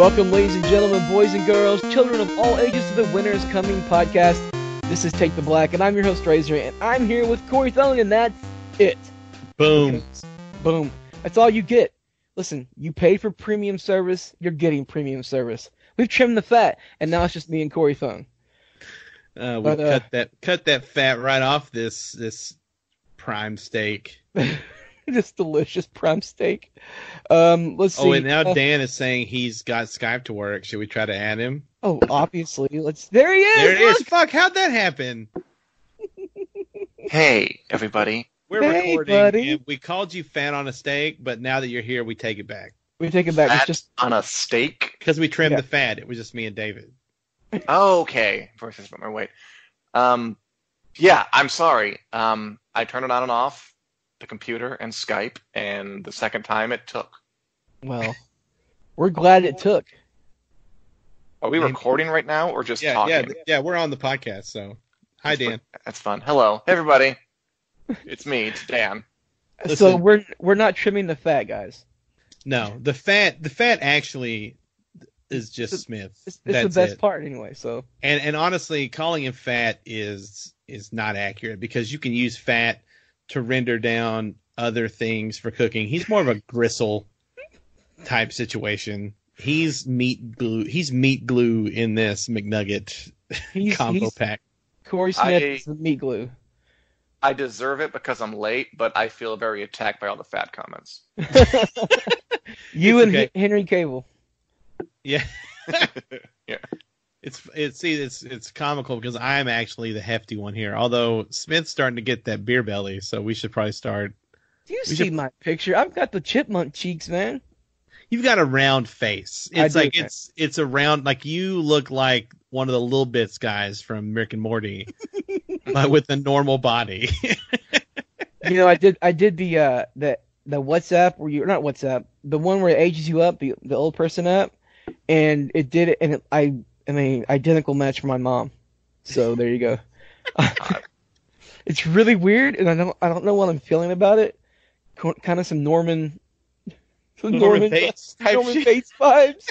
Welcome, ladies and gentlemen, boys and girls, children of all ages, to the Winter's Coming podcast. This is Take the Black, and I'm your host, Razor, and I'm here with Corey Thone, and that's it. Boom. Boom. That's all you get. Listen, you paid for premium service, you're getting premium service. We've trimmed the fat, and now it's just me and Corey Thone. Uh, we But, uh, cut that cut that fat right off this this prime steak. this delicious prime steak. Um, let's see. Oh, and now Uh, Dan is saying he's got Skype to work. Should we try to add him? oh, obviously. Let's. There he is. There it is. look! Fuck! How'd that happen? Hey, everybody. We're Hey, recording, buddy. and we called you fat on a steak, but now that you're here, we take it back We take it back. It's just on a steak? because we trimmed Yeah. the fat. It was just me and David. Oh, okay. First, I about my weight. Um, yeah, I'm sorry. Um, I turned it on and off, the computer and Skype, and the second time it took. well. We're glad it took. Are we Maybe- recording right now or just Yeah, talking? yeah, yeah. We're on the podcast, so hi, That's Dan. That's fun. Hello, everybody. It's me. It's Dan. So we're we're not trimming the fat, guys. No, the fat, the fat actually is just It's- Smith. It's, it's the best it. part anyway. So And and honestly, calling him fat is is not accurate because you can use fat to render down other things for cooking. He's more of a gristle type situation. He's meat glue. He's meat glue in this McNugget he's, combo he's pack. Corey Smith I- is the meat glue. I deserve it because I'm late, but I feel very attacked by all the fat comments. you It's and okay. Hen- Henry Cavill. Yeah. Yeah. It's it's see it's it's comical because I'm actually the hefty one here. Although Smith's starting to get that beer belly, so we should probably start. Do you We see should- my picture? I've got the chipmunk cheeks, man. You've got a round face. I It's do, like man. it's it's a round like you look like one of the little bits guys from Rick and Morty, but with a normal body. You know, I did I did the uh the the WhatsApp where you not WhatsApp the one where it ages you up the the old person up, and it did it and it, I I mean identical match for my mom. So there you go. it's really weird, and I don't I don't know what I'm feeling about it. Kind of some Norman, some Norman Bates type Norman shit. Bates vibes.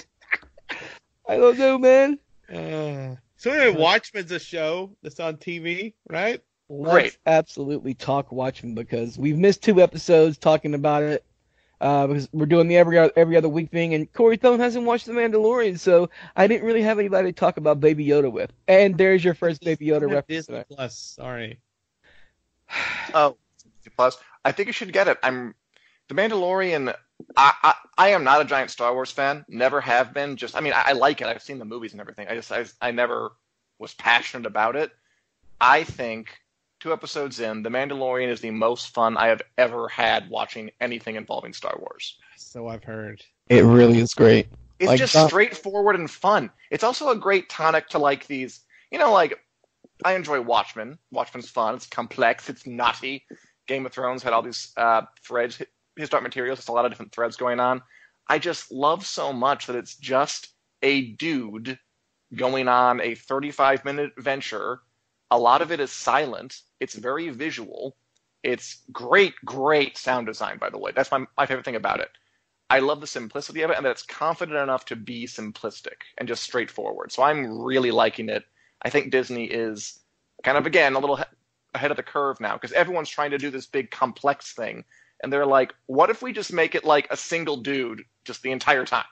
I don't know, man. Uh, so anyway, Watchmen's a show that's on TV, right? Let's Great. absolutely talk Watchmen because we've missed two episodes talking about it. Uh, because we're doing the every every other week thing, and Corey Thone hasn't watched The Mandalorian, so I didn't really have anybody to talk about Baby Yoda with. And there's your first Baby Yoda reference. Disney tonight. Plus. Sorry. Oh, plus, I think you should get it. I'm the Mandalorian. I, I I am not a giant Star Wars fan. Never have been. Just I mean, I, I like it. I've seen the movies and everything. I just I, I never was passionate about it. I think two episodes in, The Mandalorian is the most fun I have ever had watching anything involving Star Wars. So I've heard. It really is great. It's Like, just Don- straightforward and fun. It's also a great tonic to like these, you know, like I enjoy Watchmen. Watchmen's fun. It's complex. It's naughty. Game of Thrones had all these uh, threads, his dark materials. It's a lot of different threads going on. I just love so much that it's just a dude going on a 35 minute adventure. A lot of it is silent. It's very visual. It's great, great sound design, by the way. That's my, my favorite thing about it. I love the simplicity of it and that it's confident enough to be simplistic and just straightforward. So I'm really liking it. I think Disney is kind of, again, a little he- ahead of the curve now because everyone's trying to do this big complex thing. And they're like, what if we just make it like a single dude just the entire time?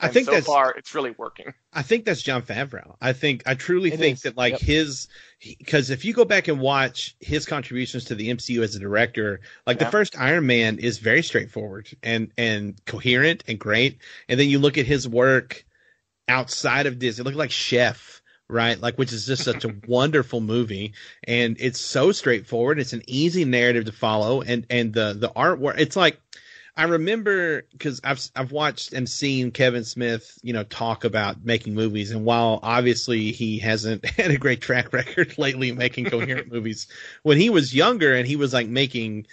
I think so that's far it's really working. I think that's Jon Favreau. I think I truly It think is. that like Yep. his because if you go back and watch his contributions to the MCU as a director, like Yeah. the first Iron Man is very straightforward and and coherent and great, and then you look at his work outside of Disney, look like Chef right? Like, which is just such a wonderful movie, and it's so straightforward. It's an easy narrative to follow, and and the the artwork. It's like I remember because I've I've watched and seen Kevin Smith, you know, talk about making movies, and while obviously he hasn't had a great track record lately making coherent movies, when he was younger and he was like making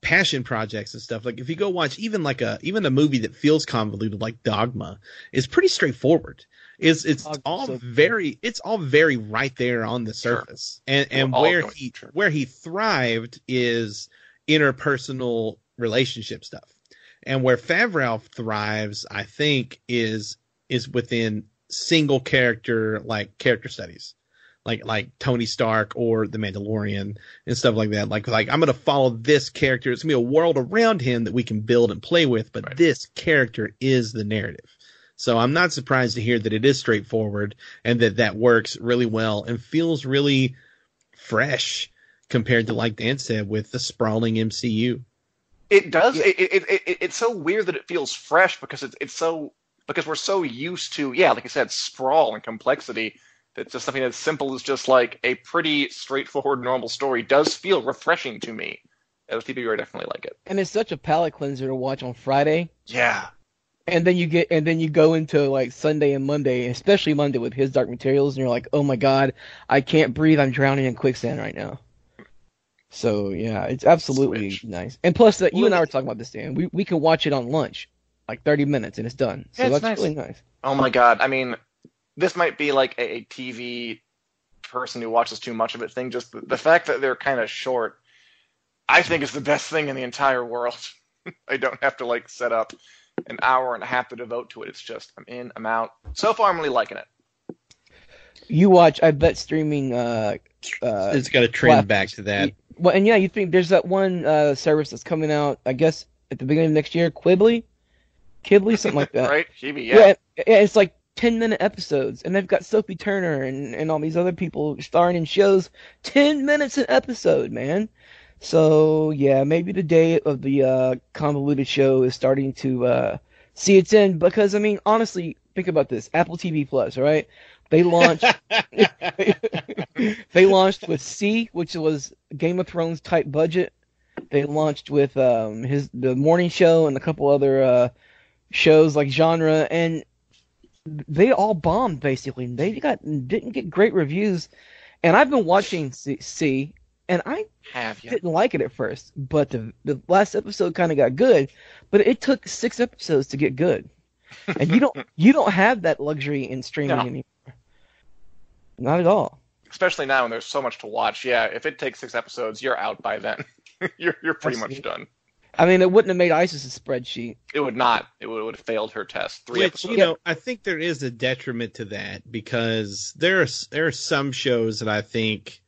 passion projects and stuff, like if you go watch even like a even a movie that feels convoluted like Dogma, is pretty straightforward. It's it's Dogma's all so very it's all very right there on the Sure. surface, and and all where he sure. where he thrived is interpersonal relationship stuff. And where Favreau thrives, I think, is is within single character like character studies. Like like Tony Stark or the Mandalorian and stuff like that. Like like I'm gonna follow this character. It's gonna be a world around him that we can build and play with, but Right. this character is the narrative. So I'm not surprised to hear that it is straightforward and that that works really well and feels really fresh compared to like Dan said with the sprawling MCU. It does. Yeah. It, it, it, it, it's so weird that it feels fresh because it's it's so because we're so used to yeah, like I said, sprawl and complexity. That just something as simple as just like a pretty straightforward normal story does feel refreshing to me. As people are definitely like it. And it's such a palate cleanser to watch on Friday. Yeah. And then you get, and then you go into like Sunday and Monday, especially Monday with his Dark Materials, and you're like, oh my god, I can't breathe. I'm drowning in quicksand right now. So yeah, it's absolutely Switch. nice. And plus, that you and I were talking about this, Dan. We we can watch it on lunch, like 30 minutes, and it's done. So Yeah, it's that's nice. really nice. Oh my god. I mean, this might be like a, a TV person who watches too much of it thing. Just the, the fact that they're kind of short, I think is the best thing in the entire world. I don't have to like set up an hour and a half to devote to it. It's just I'm in, I'm out. So far, I'm really liking it. You watch, I bet streaming. Uh, uh, it's got to trend back to that. Well, and yeah, you think there's that one uh service that's coming out, I guess at the beginning of next year, Quibbly, Kibly, something like that. right? Chibi, Yeah, yeah. yeah, it's like ten minute episodes, and they've got Sophie Turner and and all these other people starring in shows. Ten minutes an episode, man. So yeah, maybe the day of the uh, convoluted show is starting to uh, see its end. Because I mean, honestly, think about this: Apple TV Plus, right? They launched. they launched with See, which was Game of Thrones type budget. They launched with um, his the morning show and a couple other uh, shows like genre, and they all bombed basically. They got didn't get great reviews, and I've been watching See, See and I Have you? didn't like it at first, but the the last episode kind of got good, but it took six episodes to get good, and you don't you don't have that luxury in streaming No. anymore. Not at all. Especially now when there's so much to watch. Yeah, if it takes six episodes, you're out by then. you're you're pretty much Absolutely. done. I mean, it wouldn't have made ISIS a spreadsheet. It would not. It would, it would have failed her test. Three Which episodes. you know, I think there is a detriment to that because there are there are some shows that I think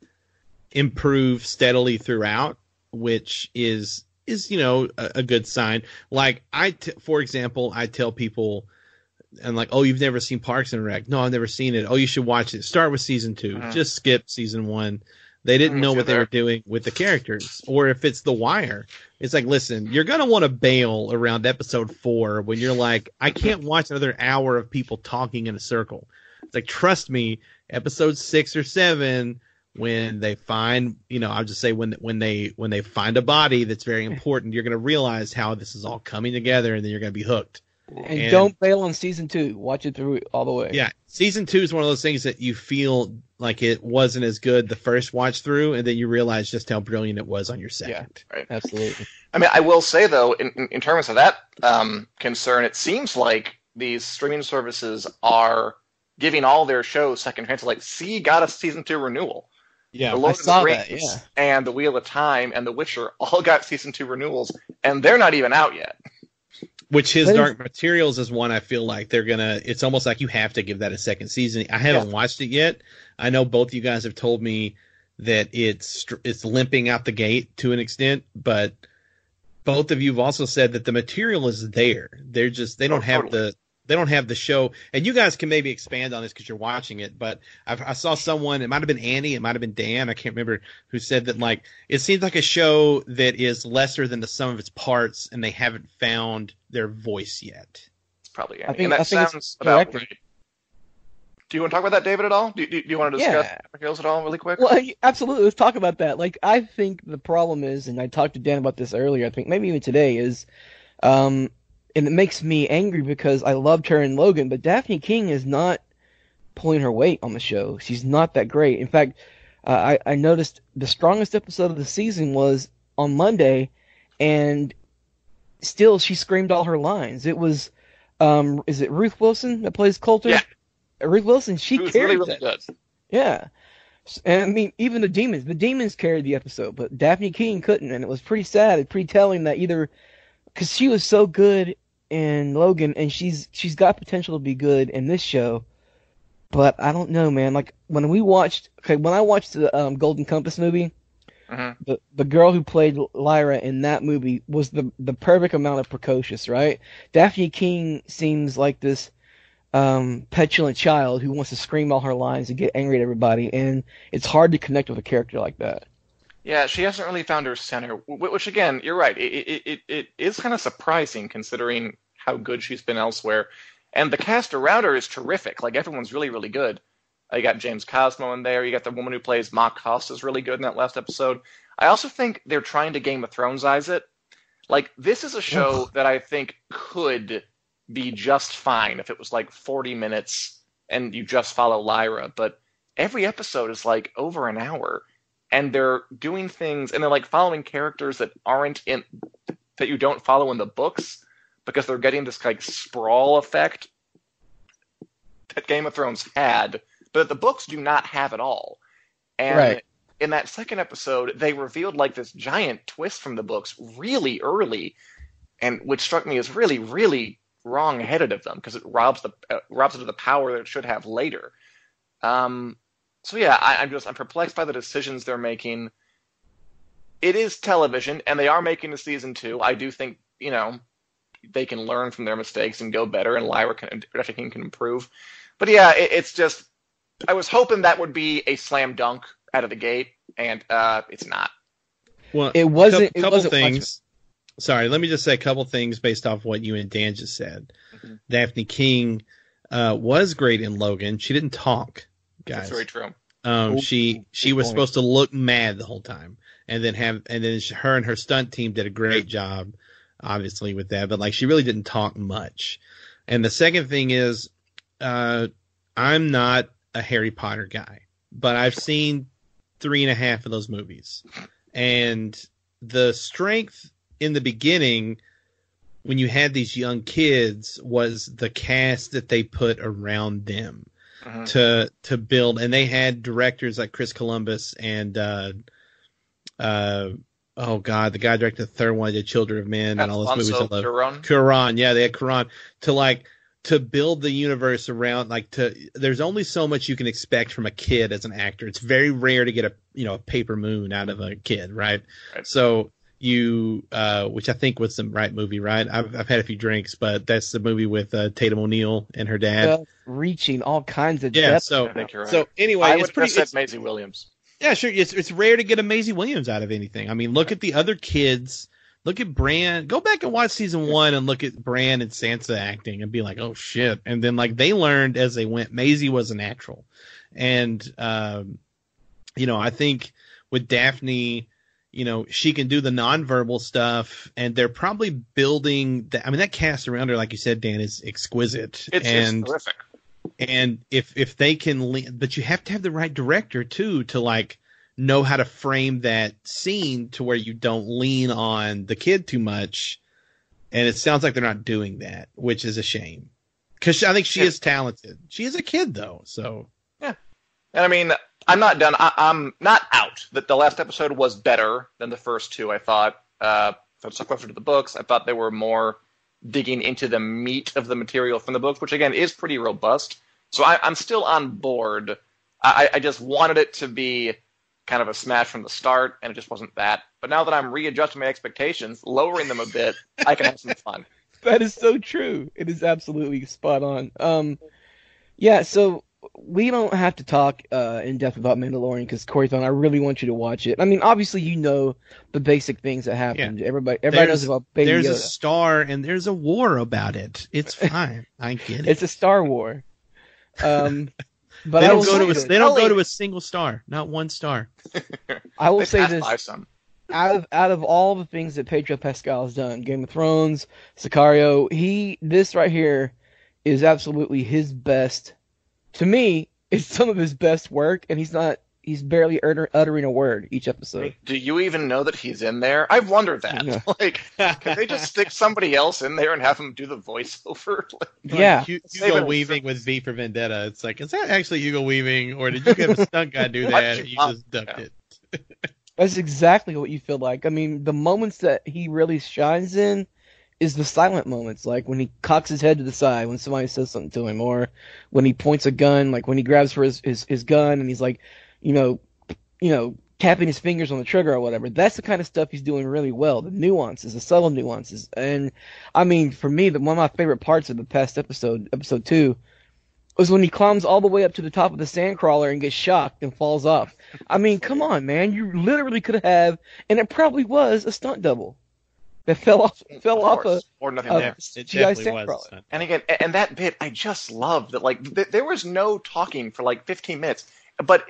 improve steadily throughout, which is is you know a, a good sign. Like I, t- for example, I tell people. And like, oh, you've never seen Parks and Rec? No, I've never seen it. Oh, you should watch it. Start with season 2 Mhm. Just skip season one. They didn't know what they were doing with the characters. Or if it's The Wire, it's like, listen, you're gonna want to bail around episode four when you're like, I can't watch another hour of people talking in a circle. It's like, trust me, episode six or seven, when they find, you know, I'll just say when when they when they find a body that's very important, you're gonna realize how this is all coming together, and then you're gonna be hooked. And, And- don't bail on season two. Watch it through all the way. Yeah, season two is one of those things that you feel like it wasn't as good the first watch through, and then you realize just how brilliant it was on your second. Right, absolutely. I mean, I will say though, in, in, in terms of that um, concern, it seems like these streaming services are giving all their shows second chances. Like, See, got a season two renewal. Yeah, the Lord I of saw the that, Rings yeah. and The Wheel of Time and The Witcher all got season two renewals, and they're not even out yet. Which his That is- Dark Materials is one I feel like they're gonna. It's almost like you have to give that a second season. I haven't watched it yet. I know both you guys have told me that it's it's limping out the gate to an extent, but both of you have also said that the material is there. They're just they oh, don't Oh, have totally. the they don't have the show. And you guys can maybe expand on this because you're watching it. But I've, I saw someone. It might have been Andy. It might have been Dan. I can't remember who said that. Like it seems like a show that is lesser than the sum of its parts, and they haven't found their voice yet. It's probably I think- and that I think sounds about directed. right. Do you want to talk about that, David, at all? Do, do, do you want to discuss Yeah. Hills at all, really quick? Well, absolutely. Let's talk about that. Like, I think the problem is, and I talked to Dan about this earlier. I think maybe even today is, um, and it makes me angry because I loved her in Logan, but Dafne Keen is not pulling her weight on the show. She's not that great. In fact, uh, I I noticed the strongest episode of the season was on Monday, and still she screamed all her lines. It was, um, is it Ruth Wilson that plays Coulter? Yeah. Ruth Wilson. She was carried really, really. Yeah. And I mean, even the demons, the demons carried the episode, but Dafne Keen couldn't, and it was pretty sad. It's pretty telling that either, because she was so good in Logan, and she's she's got potential to be good in this show, but I don't know, man. Like when we watched, okay, when I watched the um, Golden Compass movie, Mhm. the the girl who played Lyra in that movie was the the perfect amount of precocious, right? Dafne Keen seems like this um, petulant child who wants to scream all her lines and get angry at everybody, and it's hard to connect with a character like that. Yeah, she hasn't really found her center, which again, you're right. It it, it, it is kind of surprising considering how good she's been elsewhere. And the cast around her is terrific. Like everyone's really, really good. You got James Cosmo in there. You got the woman who plays Ma Costa is really good in that last episode. I also think they're trying to Game of Thronesize it. Like this is a show that I think could be just fine if it was like 40 minutes and you just follow Lyra, but every episode is like over an hour and they're doing things and they're like following characters that aren't in that you don't follow in the books because they're getting this like sprawl effect that Game of Thrones had, but that the books do not have at all. And Right. in that second episode, they revealed like this giant twist from the books really early, and which struck me as really, really wrong-headed of them because it robs the uh, robs it of the power that it should have later. Um, so yeah, I, I'm just I'm perplexed by the decisions they're making. It is television, and they are making a season two. I do think you know they can learn from their mistakes and go better, and Lyra can Dafne Keen can improve. But yeah, it, it's just I was hoping that would be a slam dunk out of the gate, and uh, it's not. Well, It wasn't- Couple, it couple wasn't much- things. Sorry, let me just say a couple things based off what you and Dan just said. Mhm. Dafne Keen uh, was great in Logan. She didn't talk, guys. That's very true. Um, Ooh, she she was point. supposed to look mad the whole time, and then have and then she, her and her stunt team did a great job, obviously with that. But like she really didn't talk much. And the second thing is, uh, I'm not a Harry Potter guy, but I've seen three and a half of those movies, and the strength in the beginning when you had these young kids was the cast that they put around them Mhm. to to build and they had directors like Chris Columbus and uh uh oh god the guy directed the third one the Children of Men and all those movies I love. Cuarón yeah they had Cuarón to like to build the universe around like to there's only so much you can expect from a kid as an actor it's very rare to get a you know a paper moon out of a kid right, Right. so you uh which I think was the right movie right I've, I've had a few drinks but that's the movie with uh, Tatum O'Neal and her dad Just reaching all kinds of yeah depth. so I think you're right. so anyway, I it's would have pretty. said It's, Maisie Williams. yeah, sure. It's it's rare to get a Maisie Williams out of anything. I mean, look at the other kids. Look at Bran. Go back and watch season one and look at Bran and Sansa acting and be like, oh shit. And then like they learned as they went. Maisie was a natural, and um, you know, I think with Dafne. You know, she can do the nonverbal stuff, and they're probably building. The, I mean, that cast around her, like you said, Dan, is exquisite. It's, and it's terrific. and if if they can lean, but you have to have the right director too to like know how to frame that scene to where you don't lean on the kid too much and it sounds like they're not doing that which is a shame because i think she Yeah. is talented she is a kid though so yeah. And I mean, I'm not done. I, I'm not out. That the last episode was better than the first two. I thought. Uh, so closer to the books. I thought they were more digging into the meat of the material from the books, which again is pretty robust. So I, I'm still on board. I, I just wanted it to be kind of a smash from the start, and it just wasn't that. But now that I'm readjusting my expectations, lowering them a bit, I can have some fun. That is so true. It is absolutely spot on. Um, yeah. So we don't have to talk uh, in depth about Mandalorian because Corey Thon, I really want you to watch it. I mean, obviously you know the basic things that happened. Everybody, everybody knows There's- about Baby there's a star and there's a war about it it's fine i get it It's a Star War. Um, But they don't go to a, they don't go to a single star, not one star. I will say this: some. out of out of all the things that Pedro Pascal has done, Game of Thrones, Sicario, he this right here is absolutely his best. To me, it's some of his best work, and he's not. He's barely utter, uttering a word each episode. Do you even know that he's in there? I've wondered that. Yeah. Like, could they just stick somebody else in there and have him do the voiceover? Like, Yeah, Hu- Save Hugo. Weaving with V for Vendetta. It's like, is that actually Hugo Weaving, or did you have a stunt guy do that? did and you you just ducked yeah. it. That's exactly what you feel like. I mean, the moments that he really shines in is the silent moments, like when he cocks his head to the side when somebody says something to him, or when he points a gun, like when he grabs for his, his, his gun and he's like, you know, you know, tapping his fingers on the trigger or whatever. That's the kind of stuff he's doing really well. The nuances, the subtle nuances. And I mean, for me, the, one of my favorite parts of the past episode, episode two, was when he climbs all the way up to the top of the sandcrawler and gets shocked and falls off. I mean, come on, man. You literally could have, and it probably was a stunt double that fell off, fell of off a, or nothing uh, there. It GI definitely Sandcrawler. was. And again, and that bit, I just love that. Like, th- there was no talking for like 15 minutes, but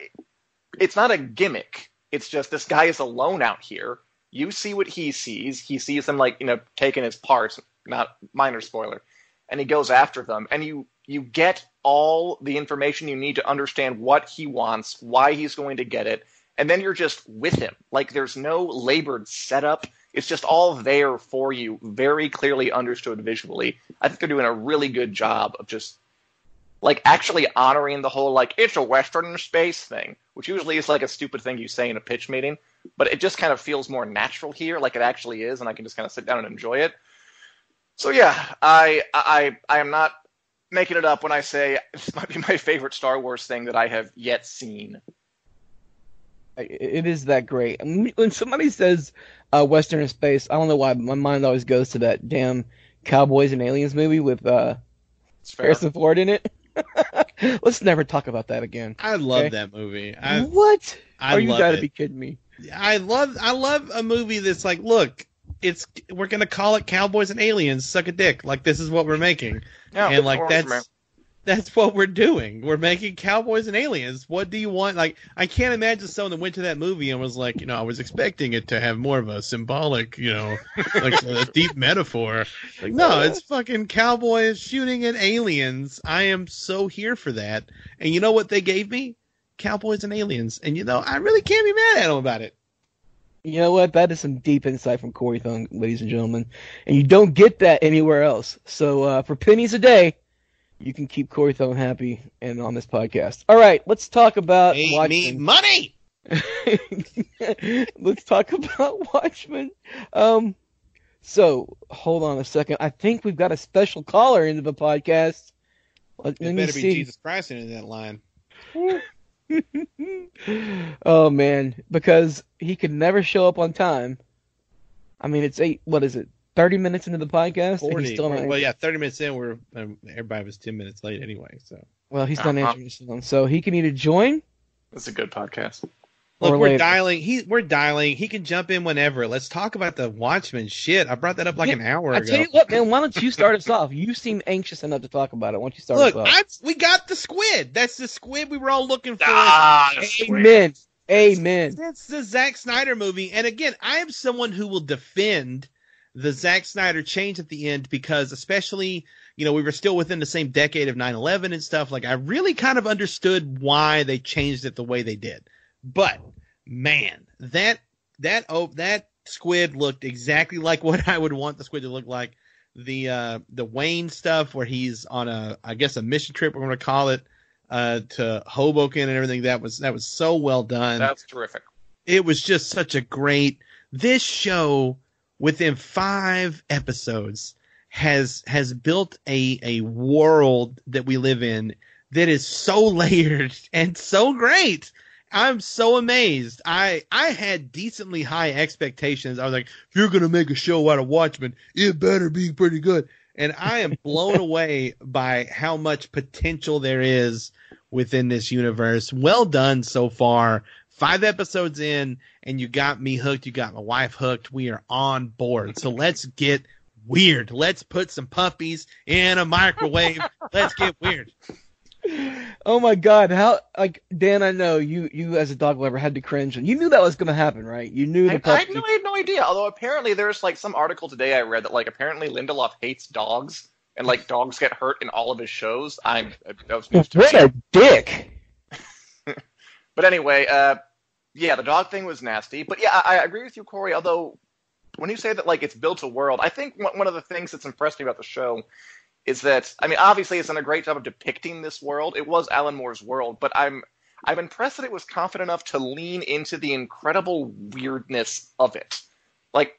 it's not a gimmick. It's just this guy is alone out here. You see what he sees. He sees them like you know taking his parts. Not minor spoiler, and he goes after them. And you you get all the information you need to understand what he wants, why he's going to get it, and then you're just with him. Like there's no labored setup. It's just all there for you, very clearly understood visually. I think they're doing a really good job of just like actually honoring the whole like it's a western space thing, which usually is like a stupid thing you say in a pitch meeting, but it just kind of feels more natural here, like it actually is, and I can just kind of sit down and enjoy it. So yeah, I I I am not making it up when I say this might be my favorite Star Wars thing that I have yet seen. It is that great. When somebody says uh, Western in space, I don't know why, but my mind always goes to that damn Cowboys and Aliens movie with uh, It's. Harrison Ford in it. Let's never talk about that again. I love Okay. that movie. I what? I Are you gotta it. be kidding me? I love I love a movie that's like, look, it's we're gonna call it Cowboys and Aliens, suck a dick. Like this is what we're making, Yeah, and like that's man. That's what we're doing. We're making Cowboys and Aliens. What do you want? Like I can't imagine someone that went to that movie and was like, you know, I was expecting it to have more of a symbolic, you know, like a deep metaphor. Like no, it's fucking cowboys shooting at aliens. I am so here for that. And you know what they gave me? Cowboys and aliens. And you know, I really can't be mad at them about it. You know what? That is some deep insight from Corey Thung, ladies and gentlemen, and you don't get that anywhere else. So uh, for pennies a day, you can keep Corey Thung happy and on this podcast. All right, let's talk about Pay me Watchmen. money. let's talk about Watchmen. Um, so hold on a second. I think we've got a special caller into the podcast. Let, let It me better be see. Jesus Christ in that line. oh man, because he could never show up on time. I mean, it's eight. What is it? Thirty minutes into the podcast, and he's Forty. still not. Well, yeah, thirty minutes in, we're um, everybody was ten minutes late anyway. So Well, he's not Uh-huh. answering his phone, so he can either join. It's a good podcast. look, we're later. dialing. He, we're dialing. He can jump in whenever. Let's talk about the Watchmen shit. I brought that up like Yeah, an hour I ago. tell you what, man. Why don't you start us off? You seem anxious enough to talk about it. Why don't you start Look, us off? I, we got the squid. That's the squid we were all looking for. Ah, Amen. Amen. That's the Zack Snyder movie. And again, I am someone who will defend the Zack Snyder change at the end because, especially, you know, we were still within the same decade of 9 11 and stuff. Like, I really kind of understood why they changed it the way they did. But, man, that, that, oh, that squid looked exactly like what I would want the squid to look like. The, uh, the Wayne stuff where he's on a, I guess, a mission trip, we're going to call it, uh, to Hoboken and everything. That was, that was so well done That's terrific. it was just such a great this show within five episodes has has built a a world that we live in that is so layered and so great. I'm so amazed. I i had decently high expectations. I was like if you're gonna make a show out of watchmen it better be pretty good. And i am blown away by how much potential there is within this universe. Well done so far five episodes in and you got me hooked you got my wife hooked we are on board so let's get weird let's put some puppies in a microwave let's get weird oh my god, how like Dan, I know you you as a dog lover had to cringe and you knew that was gonna happen, right? You knew the I, pup I, had no, I had no idea. Although apparently there's like some article today I read that like apparently Lindelof hates dogs and like dogs get hurt in all of his shows. I'm that was news to What me. a dick. But anyway, uh, yeah, the dog thing was nasty. But yeah, I, I agree with you, Corey. Although when you say that like it's built a world, I think one of the things that's impressed me about the show is that I mean, obviously it's done a great job of depicting this world. It was Alan Moore's world, but I'm I'm impressed that it was confident enough to lean into the incredible weirdness of it. Like,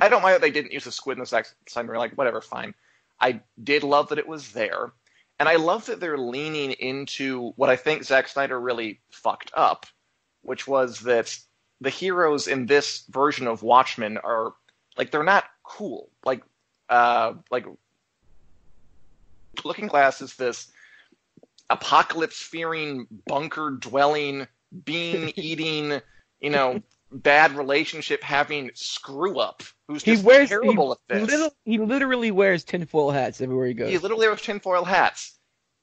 I don't mind that they didn't use the squid in the sex. Like, whatever, fine. I did love that it was there. And I love that they're leaning into what I think Zack Snyder really fucked up, which was that the heroes in this version of Watchmen are like they're not cool. Like uh like Looking Glass is this apocalypse fearing, bunker dwelling, bean eating, you know, bad relationship having screw up who's He just wears terrible he, at this. little- he literally wears tinfoil hats everywhere he goes. He literally wears tinfoil hats.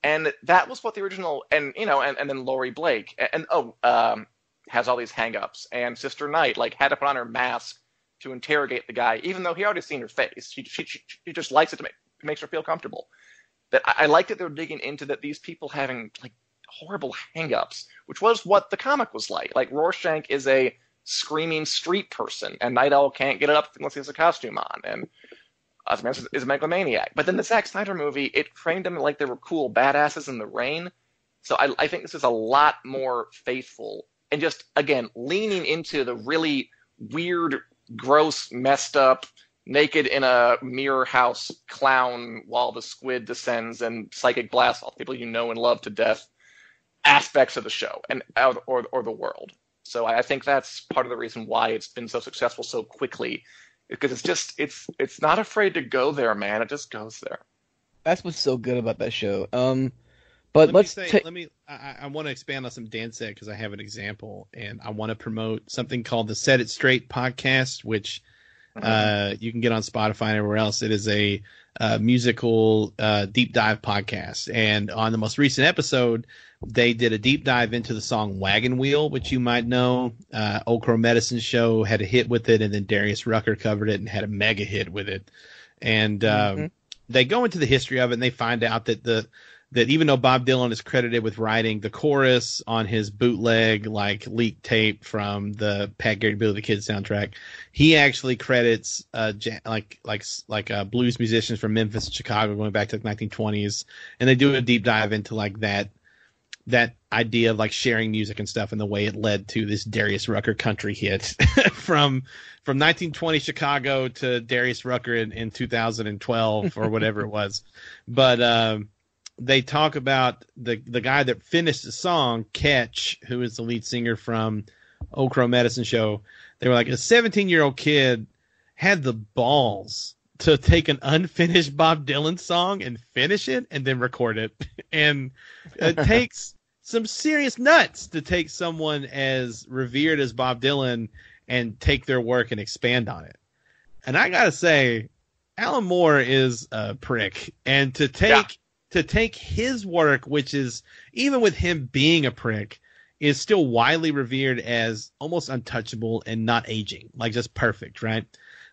And that was what the original, and you know, and, and then Laurie Blake, and, and oh, um, has all these hang-ups. And Sister Night, like, had to put on her mask to interrogate the guy, even though he already seen her face. She, she, she, she just likes it to make, makes her feel comfortable. That I, I like that they're digging into that these people having like horrible hang-ups, which was what the comic was like. Like Rorschach is a screaming street person, and Night Owl can't get it up unless he has a costume on, and Ozymandias is a megalomaniac. But then the Zack Snyder movie, it framed them like they were cool badasses in the rain. So I, I think this is a lot more faithful and just again leaning into the really weird, gross, messed up, naked in a mirror house clown while the squid descends and psychic blasts all the people you know and love to death aspects of the show and out or or the world. So I I think that's part of the reason why it's been so successful so quickly because it's just it's it's not afraid to go there, man. It just goes there. That's what's so good about that show. Um, but let let's me say, take. let me. I, I want to expand on some Dan said because I have an example, and I want to promote something called the Set It Straight podcast, which uh, you can get on Spotify and everywhere else. It is a uh, musical uh, deep dive podcast, and on the most recent episode, they did a deep dive into the song "Wagon Wheel," which you might know. Uh, Old Crow Medicine Show had a hit with it, and then Darius Rucker covered it and had a mega hit with it. And um, Mhm. they go into the history of it, and they find out that the that even though Bob Dylan is credited with writing the chorus on his bootleg like leaked tape from the Pat Garrett Billy the Kid soundtrack, he actually credits uh like like like uh, blues musicians from Memphis and Chicago going back to the 1920s, and they do a deep dive into like that that idea of like sharing music and stuff and the way it led to this Darius Rucker country hit from from 1920 Chicago to Darius Rucker in, in 2012 or whatever it was. But um, they talk about the the guy that finished the song, Ketch, who is the lead singer from Old Crow Medicine Show. They were like a 17 year old kid had the balls to take an unfinished Bob Dylan song and finish it and then record it. And it takes some serious nuts to take someone as revered as Bob Dylan and take their work and expand on it. And I gotta say, Alan Moore is a prick, and to take Yeah. To take his work, which is even with him being a prick, is still widely revered as almost untouchable and not aging, like just perfect, right?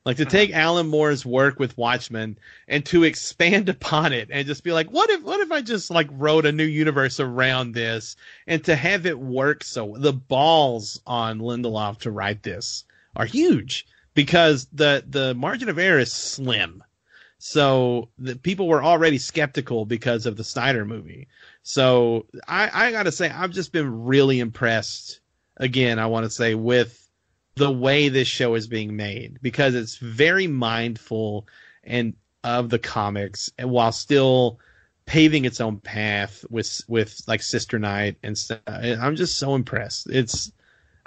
Like to take uh-huh. Alan Moore's work with Watchmen and to expand upon it and just be like, what if what if I just like wrote a new universe around this and to have it work so the balls on Lindelof to write this are huge because the the margin of error is slim. So the people were already skeptical because of the Snyder movie. So I, I gotta say I've just been really impressed again, I want to say, with the way this show is being made because it's very mindful and of the comics and while still paving its own path with with like Sister Night and stuff. I'm just so impressed. It's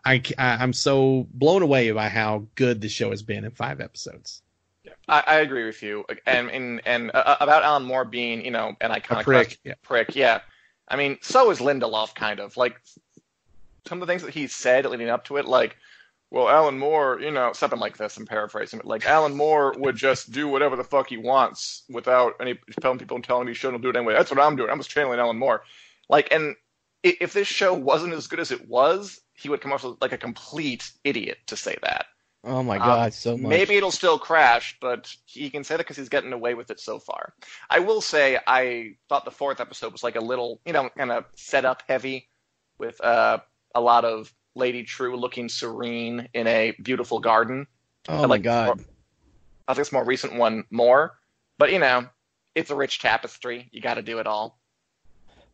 I, I am so blown away by how good the show has been in five episodes. I, I agree with you, and and and uh, about Alan Moore being, you know, an iconic prick, yeah. prick. Yeah, I mean, so is Lindelof, kind of like some of the things that he said leading up to it, like, well, Alan Moore, you know, something like this. I'm paraphrasing, but like Alan Moore would just do whatever the fuck he wants without any telling people and telling me he shouldn't do it anyway. That's what I'm doing. I'm just channeling Alan Moore. Like, and if this show wasn't as good as it was, he would come off like a complete idiot to say that. Oh my Um, god, so much. Maybe it'll still crash, but he can say that because he's getting away with it so far. I will say I thought the fourth episode was like a little, you know, kind of setup heavy, with uh, a lot of Lady Trieu looking serene in a beautiful garden. Oh I my god. I think it's more recent one more, but you know, it's a rich tapestry. You got to do it all.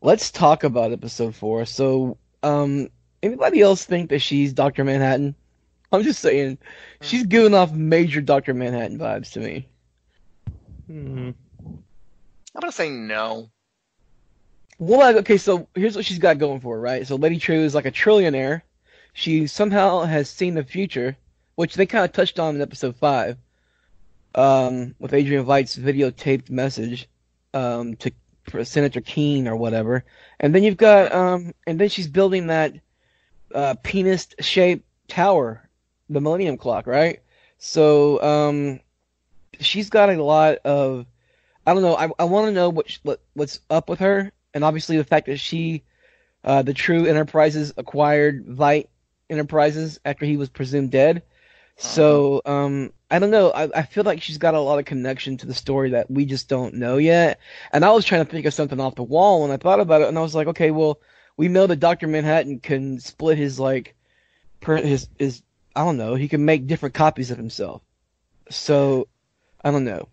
Let's talk about episode four. So, um, anybody else think that she's Doctor Manhattan? I'm just saying, she's giving off major Doctor Manhattan vibes to me. Hmm. I'm gonna say no. Well, like, okay, so here's what she's got going for her, right? So Lady Trieu is like a trillionaire. She somehow has seen the future, which they kind of touched on in episode five, um, with Adrian Veidt's videotaped message, um, to for Senator Keene or whatever. And then you've got, um, and then she's building that, uh, penis-shaped tower, the Millennium Clock, right? So, um, she's got a lot of, I don't know. I, I want to know what, what what's up with her, and obviously the fact that she, uh, the Trieu Enterprises acquired Veidt Enterprises after he was presumed dead. So um, I don't know. I, I feel like she's got a lot of connection to the story that we just don't know yet. And I was trying to think of something off the wall when I thought about it, and I was like, okay, well, we know that Doctor Manhattan can split his like, per, his his I don't know. He can make different copies of himself. So I don't know.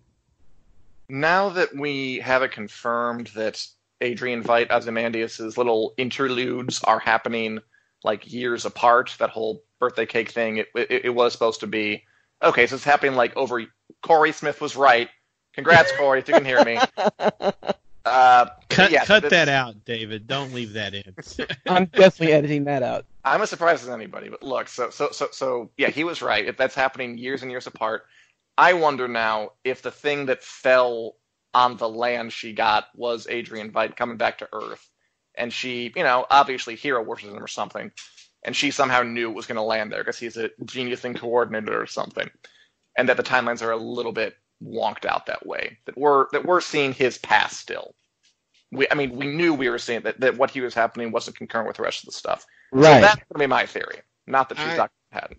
Now that we have it confirmed that Adrian Veidt Ozymandias's little interludes are happening like years apart, that whole birthday cake thing, it, it, it was supposed to be okay. So it's happening like over. Corey Smith was right. Congrats, Corey, if you can hear me. Uh, Cut yeah, cut that out, David. Don't leave that in. I'm definitely editing that out. I'm as surprised as anybody, but look, so so so so yeah, he was right. If that's happening years and years apart, I wonder now if the thing that fell on the land she got was Adrian Veidt coming back to Earth, and she, you know, obviously hero worships him or something, and she somehow knew it was going to land there because he's a genius and coordinator or something, and that the timelines are a little bit wonked out that way. That we're that we're seeing his past still. We, I mean, we knew we were seeing that, that what he was happening wasn't concurrent with the rest of the stuff. Right. So that's gonna be my theory. Not that she's I- Doctor Manhattan.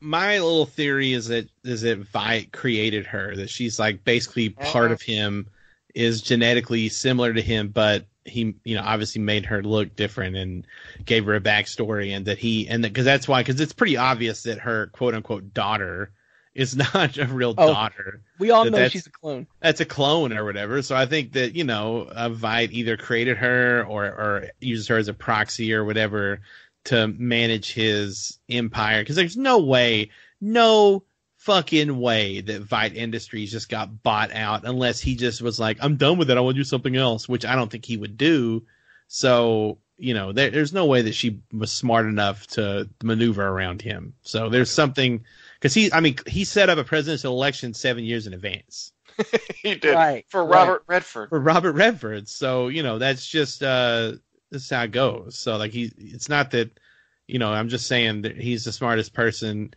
My little theory is that is that Veidt created her. That she's like basically part Uh-huh. of him, is genetically similar to him, but he, you know, obviously made her look different and gave her a backstory, and that he and that because that's why because it's pretty obvious that her quote unquote daughter is not a real Oh. daughter. We all that know she's a clone. that's a clone or whatever. So I think that you know, uh, Veidt either created her or or uses her as a proxy or whatever to manage his empire. Because there's no way, no fucking way that Veidt Industries just got bought out unless he just was like, I'm done with it. I want to do something else, which I don't think he would do. So you know, there, there's no way that she was smart enough to maneuver around him. So there's something because he, I mean, he set up a presidential election seven years in advance he did Right, for right. Robert Redford. for Robert Redford. So you know that's just uh this is how it goes. So like he, it's not that you know I'm just saying that he's the smartest person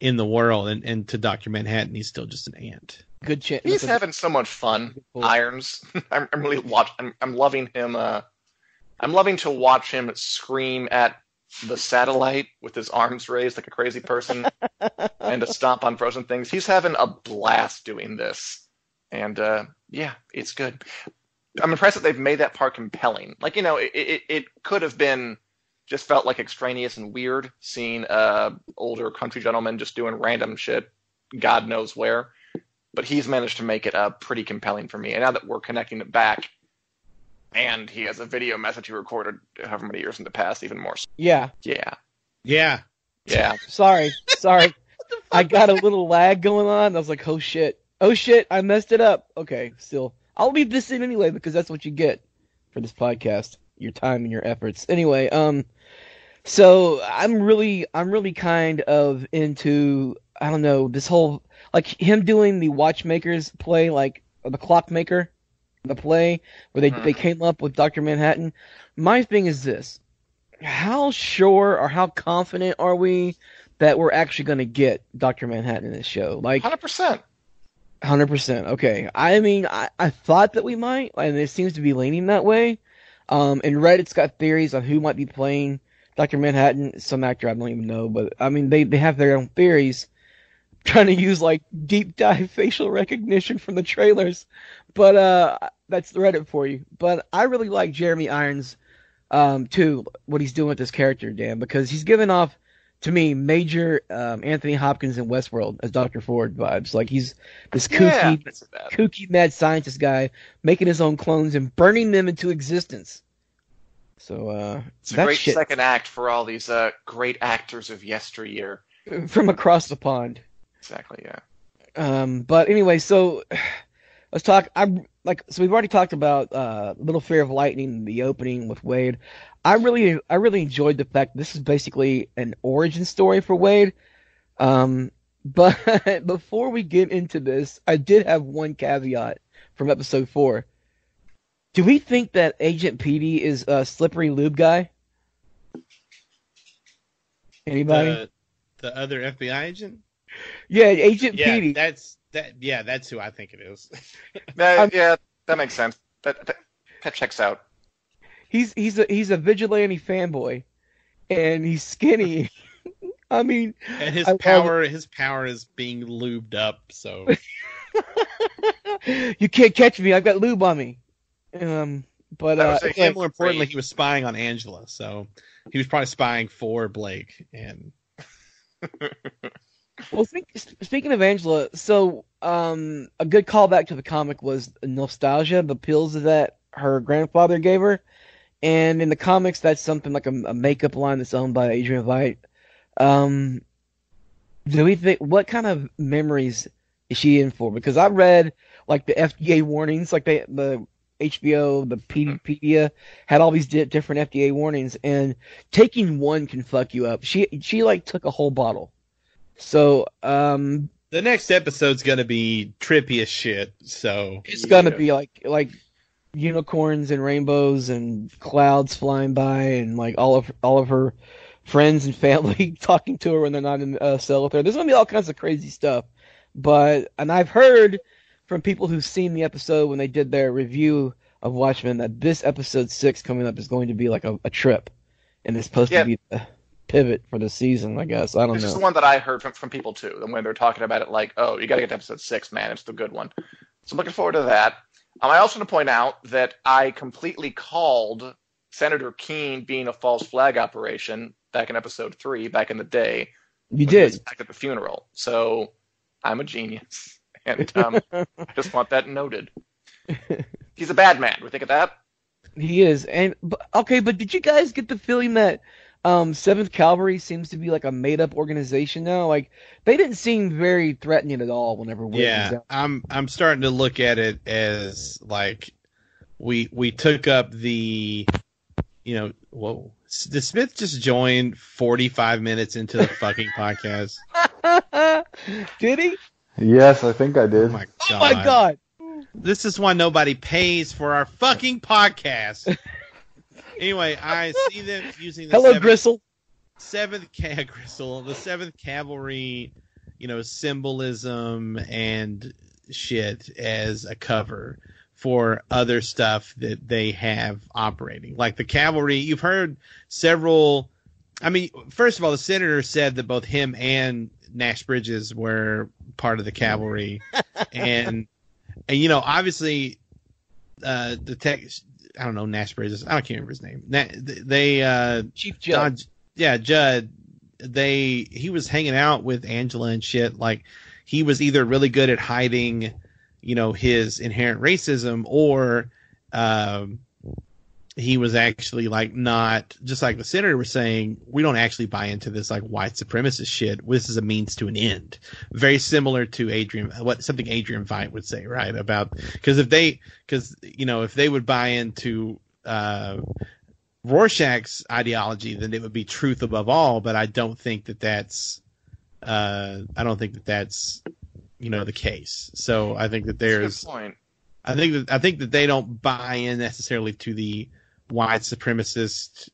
in the world, and and to Doctor Manhattan he's still just an ant. Good chance. He's having so much fun. Cool. Irons. I'm, I'm really watch. I'm, I'm loving him. Uh, I'm loving to watch him scream at the satellite with his arms raised like a crazy person and to stomp on frozen things. He's having a blast doing this, and uh, yeah, it's good. I'm impressed that they've made that part compelling. Like you know, it it, it could have been just felt like extraneous and weird seeing uh older country gentleman just doing random shit, God knows where. But he's managed to make it uh, pretty compelling for me. And now that we're connecting it back, and he has a video message he recorded however many years in the past, even more. so. Yeah. Yeah, Yeah, yeah. Sorry. Sorry. I got a little lag going on. I was like, oh shit. Oh shit. I messed it up. Okay. Still, I'll leave this in anyway because that's what you get for this podcast. Your time and your efforts. Anyway, um, so I'm really, I'm really kind of into, I don't know, this whole, like him doing the watchmakers play, like the clockmaker, the play where they, Mhm. they came up with Dr. Manhattan. My thing is this. How sure or how confident are we that we're actually going to get Dr. Manhattan in this show? Like, Hundred percent. Hundred percent. Okay. I mean, I, I thought that we might, and it seems to be leaning that way. Um, and Reddit's got theories on who might be playing Doctor Manhattan. Some actor I don't even know, but I mean they they have their own theories, trying to use like deep dive facial recognition from the trailers. But uh, that's Reddit for you. But I really like Jeremy Irons, um, too. What he's doing with this character, Dan, because he's giving off to me major um, Anthony Hopkins in Westworld as Doctor Ford vibes. Like he's this kooky, bad. kooky mad scientist guy making his own clones and burning them into existence. So uh, It's a great shit second act for all these uh, great actors of yesteryear. from across the pond. Exactly, yeah. Um, but anyway, so let's talk. I'm like, so we've already talked about uh, Little Fear of Lightning, the opening with Wade. I really, I really enjoyed the fact this is basically an origin story for Wade. Um, but before we get into this, I did have one caveat from episode four. Do we think that Agent Petey is a slippery lube guy? Anybody? The, the other FBI agent? Yeah, Agent Yeah, Petey. that's that. Yeah, that's who I think it is. That, yeah, that makes sense. That, that, that checks out. he's he's a he's a vigilante fanboy, and he's skinny. I mean, And his I love power, his power is being lubed up. So you can't catch me. I've got lube on me. Um, but uh, was a- it's and more importantly, he was spying on Angela. So he was probably spying for Blake. And well, think, speaking of Angela, so um, a good callback to the comic was nostalgia, the pills that her grandfather gave her, and in the comics, that's something like a, a makeup line that's owned by Adrian Veidt. Um, do we think what kind of memories is she in for? Because I read like the FDA warnings, like they, the HBO, the Peteypedia had all these di- different FDA warnings, and taking one can fuck you up. She she like took a whole bottle. So um, the next episode's gonna be trippy as shit. So it's gonna be like like unicorns and rainbows and clouds flying by and like all of all of her friends and family talking to her when they're not in a cell with her. There's gonna be all kinds of crazy stuff. But and I've heard from people who've seen the episode when they did their review of Watchmen that this episode six coming up is going to be like a, a trip, and it's supposed Yeah. to be the pivot for the season. I guess I don't This is know. the one that I heard from, from people too. And when they're talking about it, like, oh, you got to get to episode six, man. It's the good one. So I'm looking forward to that. Um, I also want to point out that I completely called Senator Keene being a false flag operation back in episode three, back in the day. You when he was did. back at the funeral. So I'm a genius, and um, I just want that noted. He's a bad man. We think of that. He is, and but, okay, but did you guys get the feeling that um Seventh Cavalry seems to be like a made-up organization now? Like they didn't seem very threatening at all whenever Wade was yeah. I'm I'm starting to look at it as like we we took up the you know whoa the Smith just joined 45 minutes into the fucking podcast? did he? Yes, I think I Oh did. my Oh my god! This is why nobody pays for our fucking podcast. anyway, I see them using the Hello, seventh, Gristle. seventh ca- Gristle, the seventh cavalry, you know, symbolism and shit as a cover for other stuff that they have operating. Like the cavalry, you've heard several. I mean, first of all, the senator said that both him and Nash Bridges were part of the cavalry, and and you know, obviously, uh, the tech. I don't know Nash Bridges. I can't remember his name. They uh, Chief Judd. John, yeah, Judd. They he was hanging out with Angela and shit. Like he was either really good at hiding, you know, his inherent racism, or um, he was actually like not just like the senator was saying. We don't actually buy into this like white supremacist shit. This is a means to an end. Very similar to Adrian, what something Adrian Veidt would say, right? About because if they because you know if they would buy into uh, Rorschach's ideology, then it would be truth above all. But I don't think that that's, uh, I don't think that that's, you know, the case. So I think that there's, good point. I think that I think that they don't buy in necessarily to the white supremacist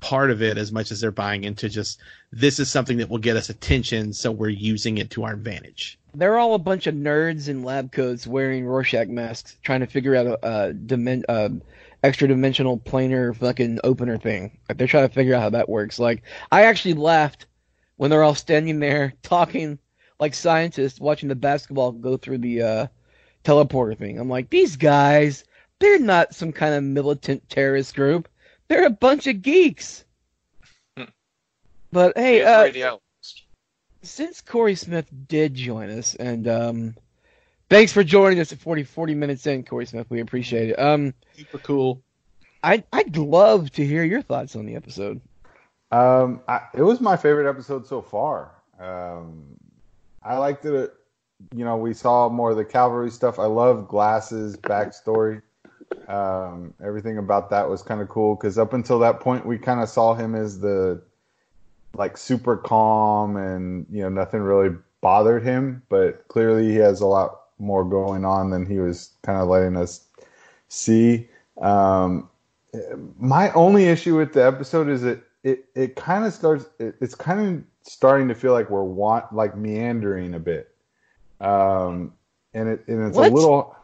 part of it as much as they're buying into just this is something that will get us attention, so we're using it to our advantage. They're all a bunch of nerds in lab coats wearing Rorschach masks, trying to figure out a, a dimen- uh, extra dimensional planar fucking opener thing. Like they're trying to figure out how that works. Like I actually laughed when they're all standing there talking like scientists watching the basketball go through the uh, teleporter thing. I'm like, these guys, they're not some kind of militant terrorist group. They're a bunch of geeks. Hmm. but hey, Here's uh, since Corey Smith did join us, and um, thanks for joining us at 40, 40 minutes in, Corey Smith. We appreciate it. Um, Super cool. I, I'd love to hear your thoughts on the episode. Um, I, it was my favorite episode so far. Um, I liked it. You know, we saw more of the cavalry stuff. I love Glass's backstory. Um, everything about that was kind of cool because up until that point, we kind of saw him as the like super calm and you know nothing really bothered him. But clearly, he has a lot more going on than he was kind of letting us see. Um, my only issue with the episode is that it it kind of starts. It, it's kind of starting to feel like we're want like meandering a bit, um, and it and it's What? a little.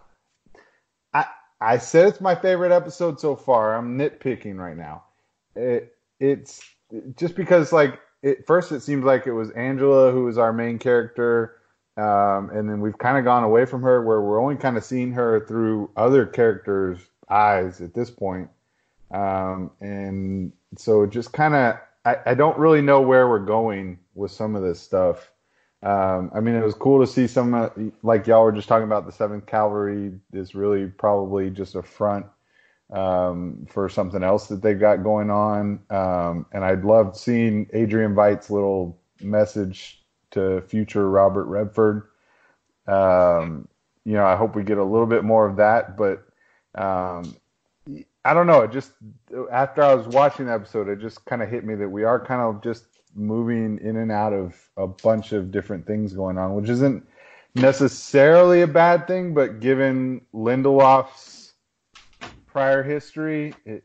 I said it's my favorite episode so far. I'm nitpicking right now. It it's just because like at first it seems like it was Angela who was our main character. Um, and then we've kind of gone away from her where we're only kind of seeing her through other characters' eyes at this point. Um, and so just kind of, I, I don't really know where we're going with some of this stuff. Um, I mean, it was cool to see some, uh, like y'all were just talking about the Seventh Cavalry is really probably just a front um, for something else that they've got going on. Um, and I'd loved seeing Adrian Veidt's little message to future Robert Redford. Um, you know, I hope we get a little bit more of that, but um, I don't know. It just after I was watching the episode, it just kind of hit me that we are kind of just moving in and out of a bunch of different things going on, which isn't necessarily a bad thing, but given Lindelof's prior history, it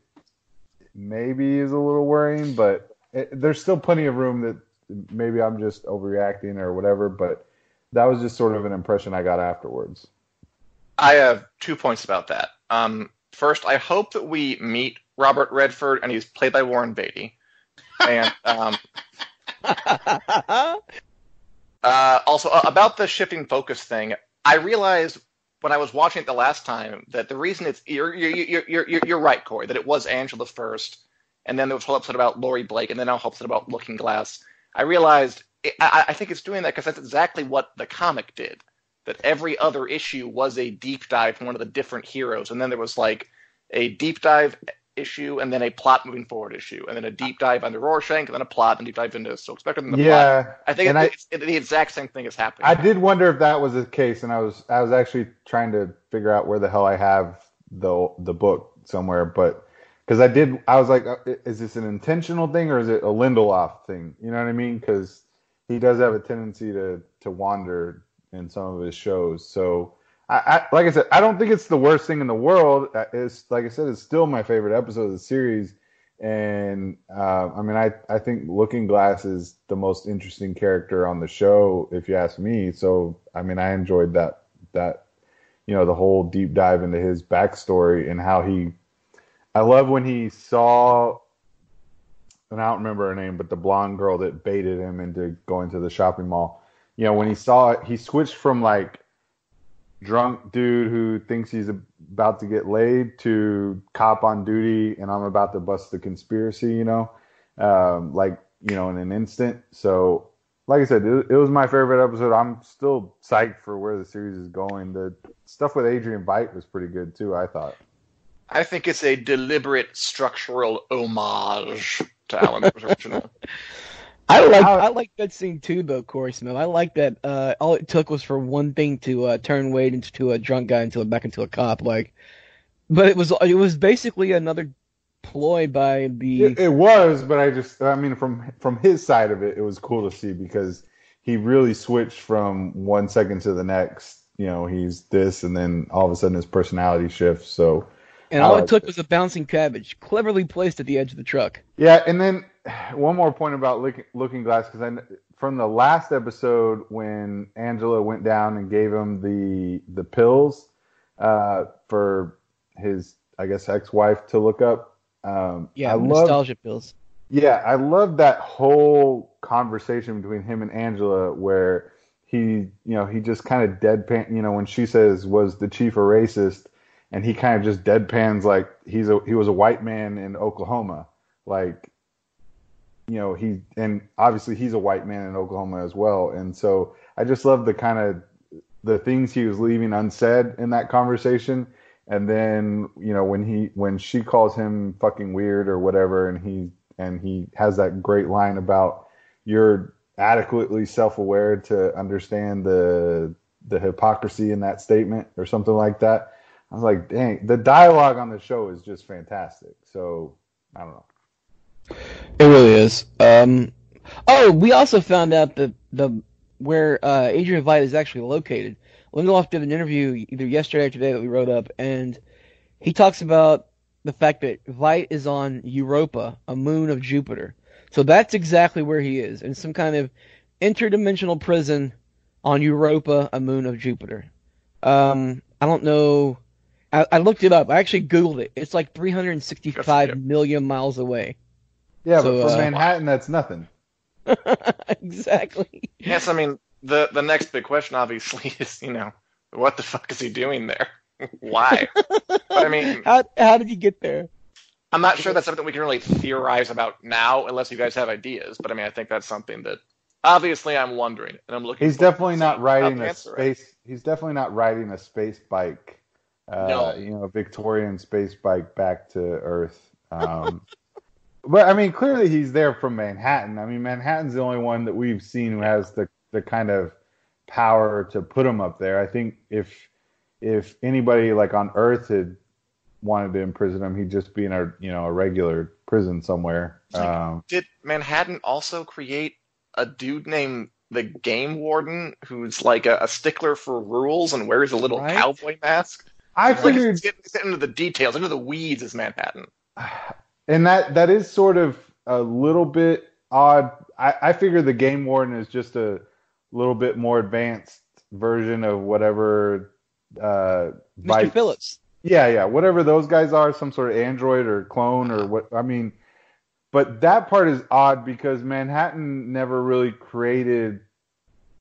maybe is a little worrying, but it, there's still plenty of room that maybe I'm just overreacting or whatever, but that was just sort of an impression I got afterwards. I have two points about that. Um, first, I hope that we meet Robert Redford and he's played by Warren Beatty. And um, uh, also uh, about the shifting focus thing, I realized when I was watching it the last time that the reason it's you're you're you're you're, you're, right, Corey, that it was Angela first, and then there was a whole episode about Laurie Blake, and then a whole episode about Looking Glass. I realized it, I, I think it's doing that because that's exactly what the comic did. That every other issue was a deep dive from one of the different heroes, and then there was like a deep dive issue, and then a plot moving forward issue, and then a deep dive into Rorschach, and then a plot, and deep dive into Silk Spectre, and the plot. Yeah, I think it, I- it's, it, the exact same thing is happening. I did wonder if that was the case, and I was I was actually trying to figure out where the hell I have the the book somewhere, but because I did, I was like, uh, is this an intentional thing or is it a Lindelof thing? You know what I mean? Because he does have a tendency to to wander in some of his shows. So, I, I like I said, I don't think it's the worst thing in the world. Uh, It's like I said, it's still my favorite episode of the series. And uh, I mean, I, I think Looking Glass is the most interesting character on the show, if you ask me. So, I mean, I enjoyed that that you know the whole deep dive into his backstory and how he. I love when he saw, and I don't remember her name, but the blonde girl that baited him into going to the shopping mall. You know, when he saw it, he switched from like drunk dude who thinks he's about to get laid to cop on duty and I'm about to bust the conspiracy, you know, um, like, you know, in an instant. So, like I said, it, it was my favorite episode. I'm still psyched for where the series is going. The stuff with Adrian Veidt was pretty good too, I thought. I think it's a deliberate structural homage to Alan's original. I like How- I like that scene too, though, Corey Smith. I like that. Uh, all it took was for one thing to uh, turn Wade into a drunk guy until back into a cop. Like, but it was it was basically another ploy by the. It, it was, but I just, I mean, from from his side of it, it was cool to see because he really switched from one second to the next. You know, he's this, and then all of a sudden his personality shifts. So, and all it took was a bouncing cabbage, cleverly placed at the edge of the truck. Yeah, and then one more point about Looking, looking Glass because I from the last episode when Angela went down and gave him the the pills uh, for his I guess ex-wife to look up. Um, Yeah, I nostalgia pills. yeah, I love that whole conversation between him and Angela where he, you know, he just kind of deadpan, you know, when she says was the chief a racist and he kind of just deadpans like he's a he was a white man in Oklahoma. Like you know, he and obviously he's a white man in Oklahoma as well. And so I just love the kind of the things he was leaving unsaid in that conversation. And then, you know, when he when she calls him fucking weird or whatever and he and he has that great line about you're adequately self-aware to understand the the hypocrisy in that statement or something like that. I was like, dang, the dialogue on the show is just fantastic. So I don't know. It really is. Um, oh, we also found out that the where uh, Adrian Veidt is actually located. Lindelof did an interview either yesterday or today that we wrote up, and he talks about the fact that Veidt is on Europa, a moon of Jupiter. So that's exactly where he is, in some kind of interdimensional prison on Europa, a moon of Jupiter. Um, I don't know. I, I looked it up. I actually Googled it. It's like 365 million miles away. Yeah, So, but for uh, Manhattan, that's nothing. exactly. Yes, I mean the the next big question obviously is you know what the fuck is he doing there? Why? but I mean, How how did he get there? I'm not sure that's something we can really theorize about now, unless you guys have ideas. But I mean, I think that's something that obviously I'm wondering, and I'm looking. He's definitely not riding a answer is. space. He's definitely not riding a space bike. Uh, No. You know, a Victorian space bike back to Earth. Um, but I mean, clearly he's there from Manhattan. I mean, Manhattan's the only one that we've seen who has the the kind of power to put him up there. I think if if anybody like on Earth had wanted to imprison him, he'd just be in a you know a regular prison somewhere. Like- Um, Did Manhattan also create a dude named the Game Warden who's like a, a stickler for rules and wears a little Right. cowboy mask? I Like, figured getting, it's into the details, into the weeds is Manhattan. and that that is sort of a little bit odd. I, I figure the game warden is just a little bit more advanced version of whatever uh Mr. Phillips. Yeah, yeah, whatever those guys are, some sort of android or clone or what I mean but that part is odd because Manhattan never really created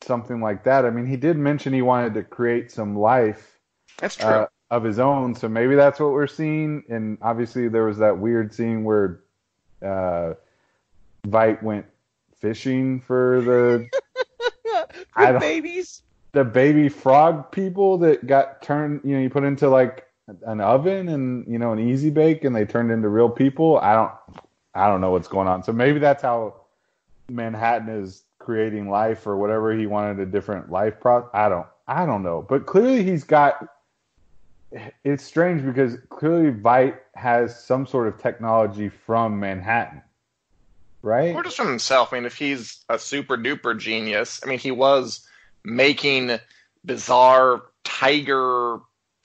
something like that. I mean, he did mention he wanted to create some life That's true. uh, of his own. So maybe that's what we're seeing. And obviously, there was that weird scene where uh, Veidt went fishing for the For babies. the baby frog people that got turned. You know, you put into like an oven and you know an easy bake, and they turned into real people. I don't, I don't know what's going on. So maybe that's how Manhattan is creating life or whatever he wanted a different life pro. I don't, I don't know. But clearly he's got. It's strange because clearly Veidt has some sort of technology from Manhattan, right? Or just from himself. I mean, if he's a super duper genius, I mean, he was making bizarre tiger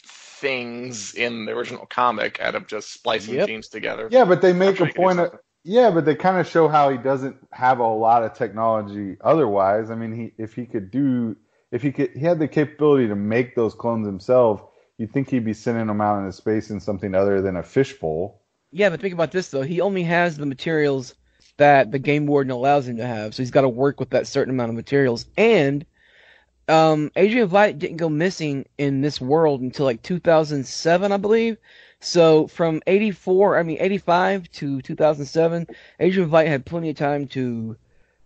things in the original comic out of just splicing Yep. genes together. Yeah, but they make sure a he can do point of yeah, but they kind of show how he doesn't have a lot of technology otherwise. I mean, he if he could do if he could he had the capability to make those clones himself, you'd think he'd be sending them out into space in something other than a fishbowl. Yeah, but think about this though. He only has the materials that the game warden allows him to have, so he's got to work with that certain amount of materials. And um, Adrian Veidt didn't go missing in this world until like 2007, I believe. So from 84, I mean 85 to 2007, Adrian Veidt had plenty of time to,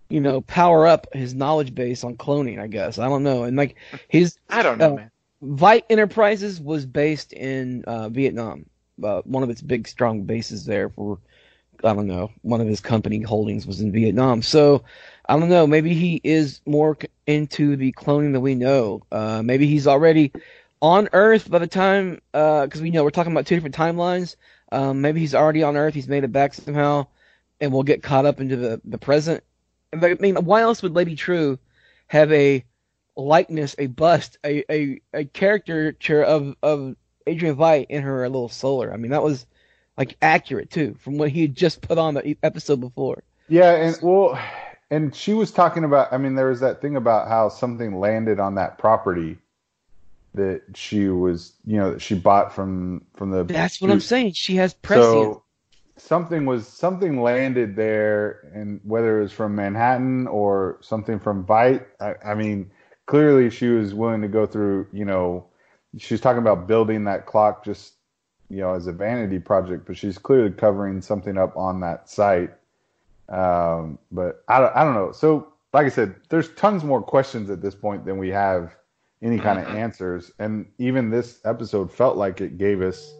you know, power up his knowledge base on cloning. I guess I don't know. And like his I don't know, Oh. man. Veidt Enterprises was based in uh, Vietnam. Uh, one of its big, strong bases there for, I don't know, one of his company holdings was in Vietnam. So, I don't know, maybe he is more into the cloning than we know. Uh, maybe he's already on Earth by the time, because we know we're talking about two different timelines. Um, maybe he's already on Earth, he's made it back somehow, and we'll get caught up into the, the present. I mean, why else would Lady Trieu have a likeness, a bust, a a, a caricature of of Adrian Veidt in her little solar. I mean, that was like accurate too from what he had just put on the episode before. Yeah, and well, and she was talking about. I mean, there was that thing about how something landed on that property, that she was, you know, that she bought from from the. That's what I'm saying. She has prescience. So something was something landed there, and whether it was from Manhattan or something from Veidt, I, I mean, clearly she was willing to go through. You know, she's talking about building that clock just you know as a vanity project, but she's clearly covering something up on that site. Um, but I don't, I don't know. So like I said, there's tons more questions at this point than we have any kind of answers, and even this episode felt like it gave us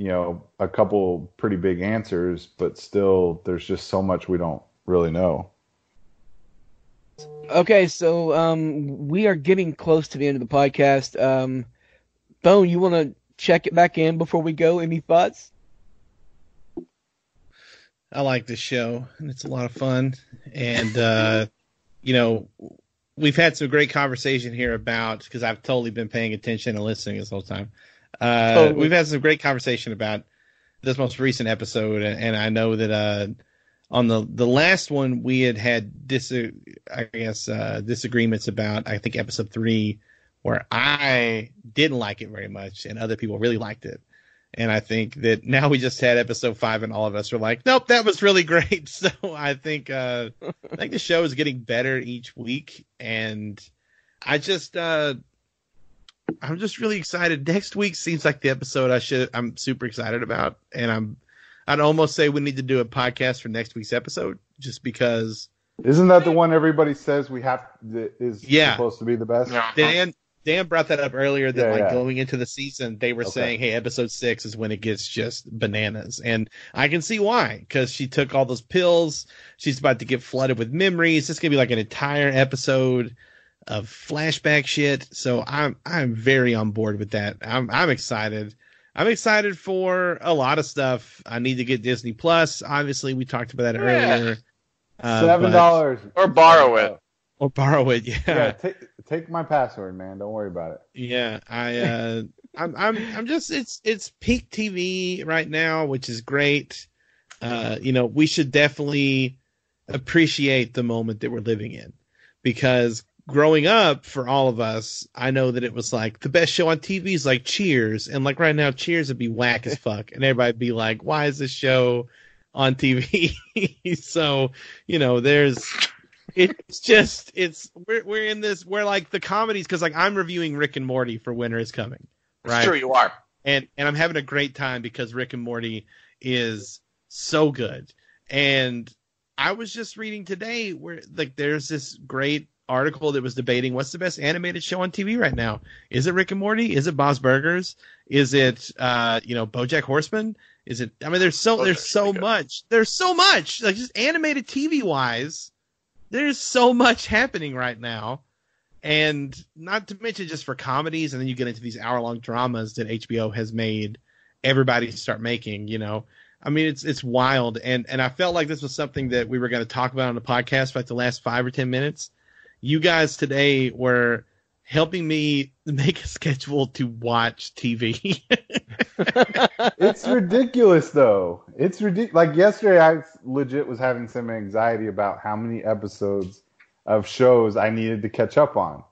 you know, a couple pretty big answers, but still there's just so much we don't really know. Okay, so um, we are getting close to the end of the podcast. Um, Bone, you want to check it back in before we go? Any thoughts? I like this show, and it's a lot of fun. And uh, you know, we've had some great conversation here about because I've totally been paying attention and listening this whole time. Uh, Totally. We've had some great conversation about this most recent episode, and, and I know that uh, on the the last one we had had dis I guess uh, disagreements about I think episode three, where I didn't like it very much, and other people really liked it. And I think that now we just had episode five, and all of us are like, "Nope, that was really great." So I think uh, I think the show is getting better each week, and I just uh, I'm just really excited. Next week seems like the episode I should I'm super excited about, and I'm I'd almost say we need to do a podcast for next week's episode, just because Isn't that the one everybody says we have that is Yeah. supposed to be the best? Dan Dan brought that up earlier that Yeah, like yeah. going into the season they were Okay. saying hey episode 6 is when it gets just bananas and I can see why cuz she took all those pills she's about to get flooded with memories it's going to be like an entire episode of flashback shit so I'm I'm very on board with that I'm I'm excited I'm excited for a lot of stuff I need to get Disney Plus obviously we talked about that Yeah. earlier Uh, Seven dollars Or borrow it. or borrow it yeah Yeah, take take my password, man. Don't worry about it. Yeah, I uh I'm I'm I'm just it's it's peak TV right now, which is great. Uh you know, we should definitely appreciate the moment that we're living in because growing up for all of us, I know that it was like the best show on TV is like Cheers and like right now Cheers would be whack as fuck and everybody'd be like why is this show on TV? so, you know, there's it's just it's we're we're in this we're like the comedies because like I'm reviewing Rick and Morty for Winter is Coming, It's true, you are. And and I'm having a great time because Rick and Morty is so good. And I was just reading today where like there's this great article that was debating what's the best animated show on TV right now. Is it Rick and Morty? Is it Bob's Burgers? Is it uh you know BoJack Horseman? Is it? I mean, there's so there's so much. There's so much like just animated TV wise. There's so much happening right now, and not to mention just for comedies, and then you get into these hour long dramas that HBO has made everybody start making. You know, I mean, it's it's wild, and and I felt like this was something that we were going to talk about on the podcast for like the last five or ten minutes. You guys today were helping me make a schedule to watch TV. It's ridiculous though. It's ridiculous. Like yesterday, I legit was having some anxiety about how many episodes of shows I needed to catch up on,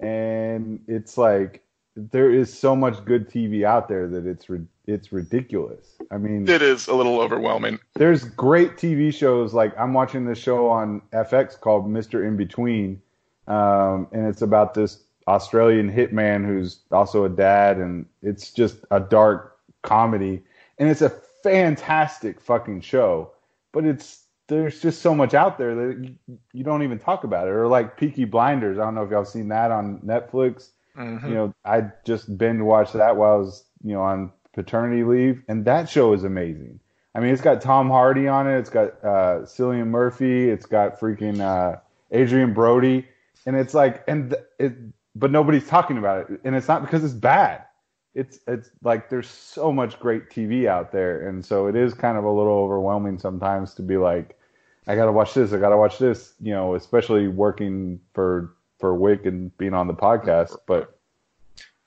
and it's like there is so much good TV out there that it's ri- it's ridiculous. I mean, It is a little overwhelming. there's great TV shows. Like I'm watching this show on FX called Mr. In Between, um, and it's about this Australian hitman who's also a dad, and it's just a dark comedy, and it's a fantastic fucking show. But it's there's just so much out there that you, you don't even talk about it. Or like Peaky Blinders. I don't know if y'all seen that on Netflix Mhm. you know, I just binge watched that while I was, you know, on paternity leave, and that show is amazing. I mean, it's got Tom Hardy on it, it's got uh, Cillian Murphy, it's got freaking uh, Adrien Brody, and it's like, and th- it, but nobody's talking about it, and it's not because it's bad. It's it's like there's so much great TV out there, and so it is kind of a little overwhelming sometimes to be like, I gotta watch this, I gotta watch this, you know, especially working for for Wick and being on the podcast, but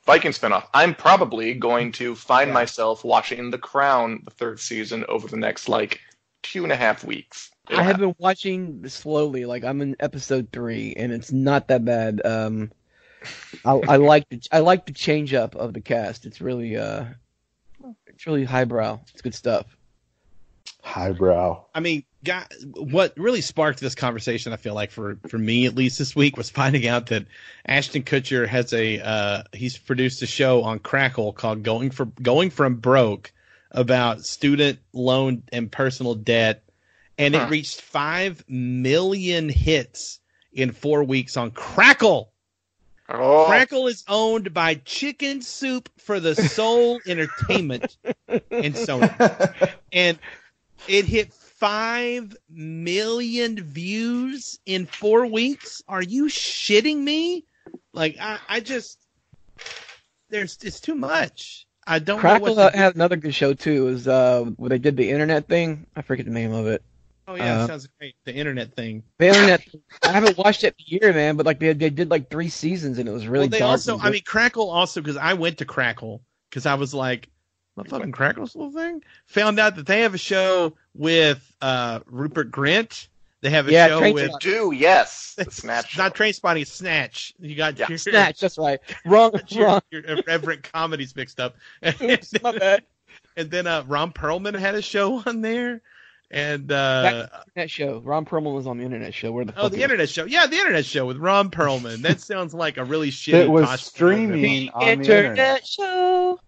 Viking spinoff. I'm probably going to find myself watching The Crown, the third season, over the next like two and a half weeks. I have been watching slowly. Like I'm in episode three, and it's not that bad. Um, I, I like the I like the change up of the cast. It's really uh, it's really highbrow. It's good stuff. Highbrow. I mean, guy, what really sparked this conversation, I feel like for for me at least this week, was finding out that Ashton Kutcher has a uh, he's produced a show on Crackle called "Going for Going from Broke" about student loan and personal debt, and Huh. it reached five million hits in four weeks on Crackle. Oh, Crackle is owned by Chicken Soup for the Soul Entertainment and Sony and it hit five million views in four weeks. Are you shitting me? Like I, I just there's it's too much. I don't know Crackle had another good show too. Is uh, where they did the internet thing. I forget the name of it. Oh yeah, uh, sounds great. The internet thing. The internet. I haven't watched it in a year, man. But like they they did like three seasons and it was really well, they also, I mean, Crackle also because I went to Crackle because I was like, fucking Crackle's little thing. Found out that they have a show with uh Rupert Grint. They have a Yeah, show Train with do yes, the snatch. It's not Train Spotting, it's Snatch. You got Yeah. your, Snatch. That's right. Wrong. your, wrong. your irreverent comedies mixed up. Oops, my bad. and then uh, Ron Perlman had a show on there, and uh, Internet show. Ron Perlman was on the internet show. Where the oh, fuck the is- internet show. Yeah, the internet show with Ron Perlman. That sounds like a really shitty. It was streaming on the internet internet. show.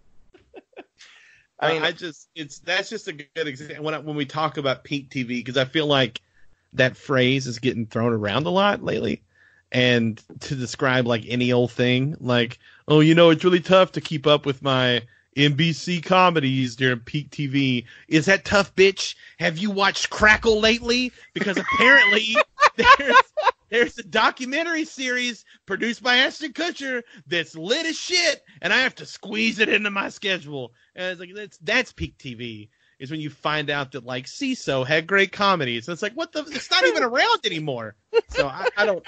I mean, I just it's that's just a good example when I, when we talk about peak TV because I feel like that phrase is getting thrown around a lot lately, and to describe like any old thing, like oh you know it's really tough to keep up with my NBC comedies during peak TV. Is that tough, bitch? Have you watched Crackle lately? Because apparently there's there's a documentary series produced by Ashton Kutcher that's lit as shit, and I have to squeeze it into my schedule. And it's like that's that's peak TV. Is when you find out that like Seeso had great comedies. And it's like what the? It's not even around anymore. So I, I don't.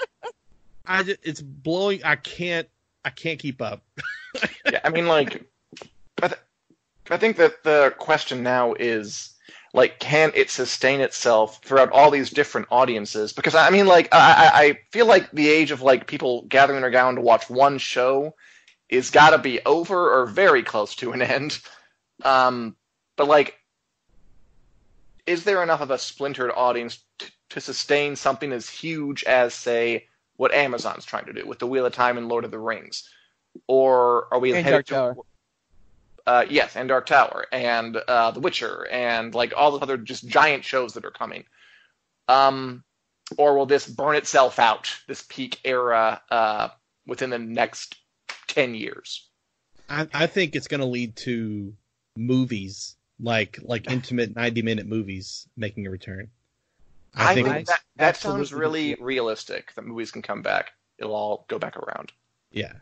I just, it's blowing. I can't. I can't keep up. yeah, I mean, like, I, th- I think that the question now is, like, can it sustain itself throughout all these different audiences? Because I mean, like, I, I feel like the age of like people gathering around to watch one show is got to be over or very close to an end. Um, but like, is there enough of a splintered audience t- to sustain something as huge as, say, what Amazon's trying to do with the Wheel of Time and Lord of the Rings? Or are we And headed Dark to Tower. uh, yes, and Dark Tower, and uh, The Witcher, and like all those other just giant shows that are coming. Um, or will this burn itself out, this peak era, uh, within the next ten years? I, I think it's going to lead to movies like like intimate ninety minute movies making a return. I, think, it's- that that sounds really agree. realistic. That movies can come back. It'll all go back around. yeah.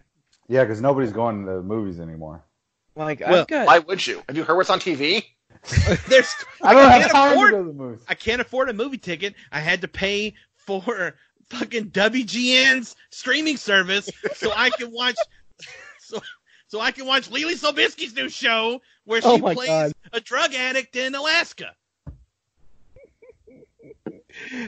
Yeah, because nobody's going to the movies anymore. Like Well, I've got. Why would you? Have you heard what's on TV? There's I don't can't have time afford- to go to the movies. I can't afford a movie ticket. I had to pay for fucking WGN's streaming service so I can watch so so I can watch Leelee Sobieski's new show where she Oh plays God. a drug addict in Alaska.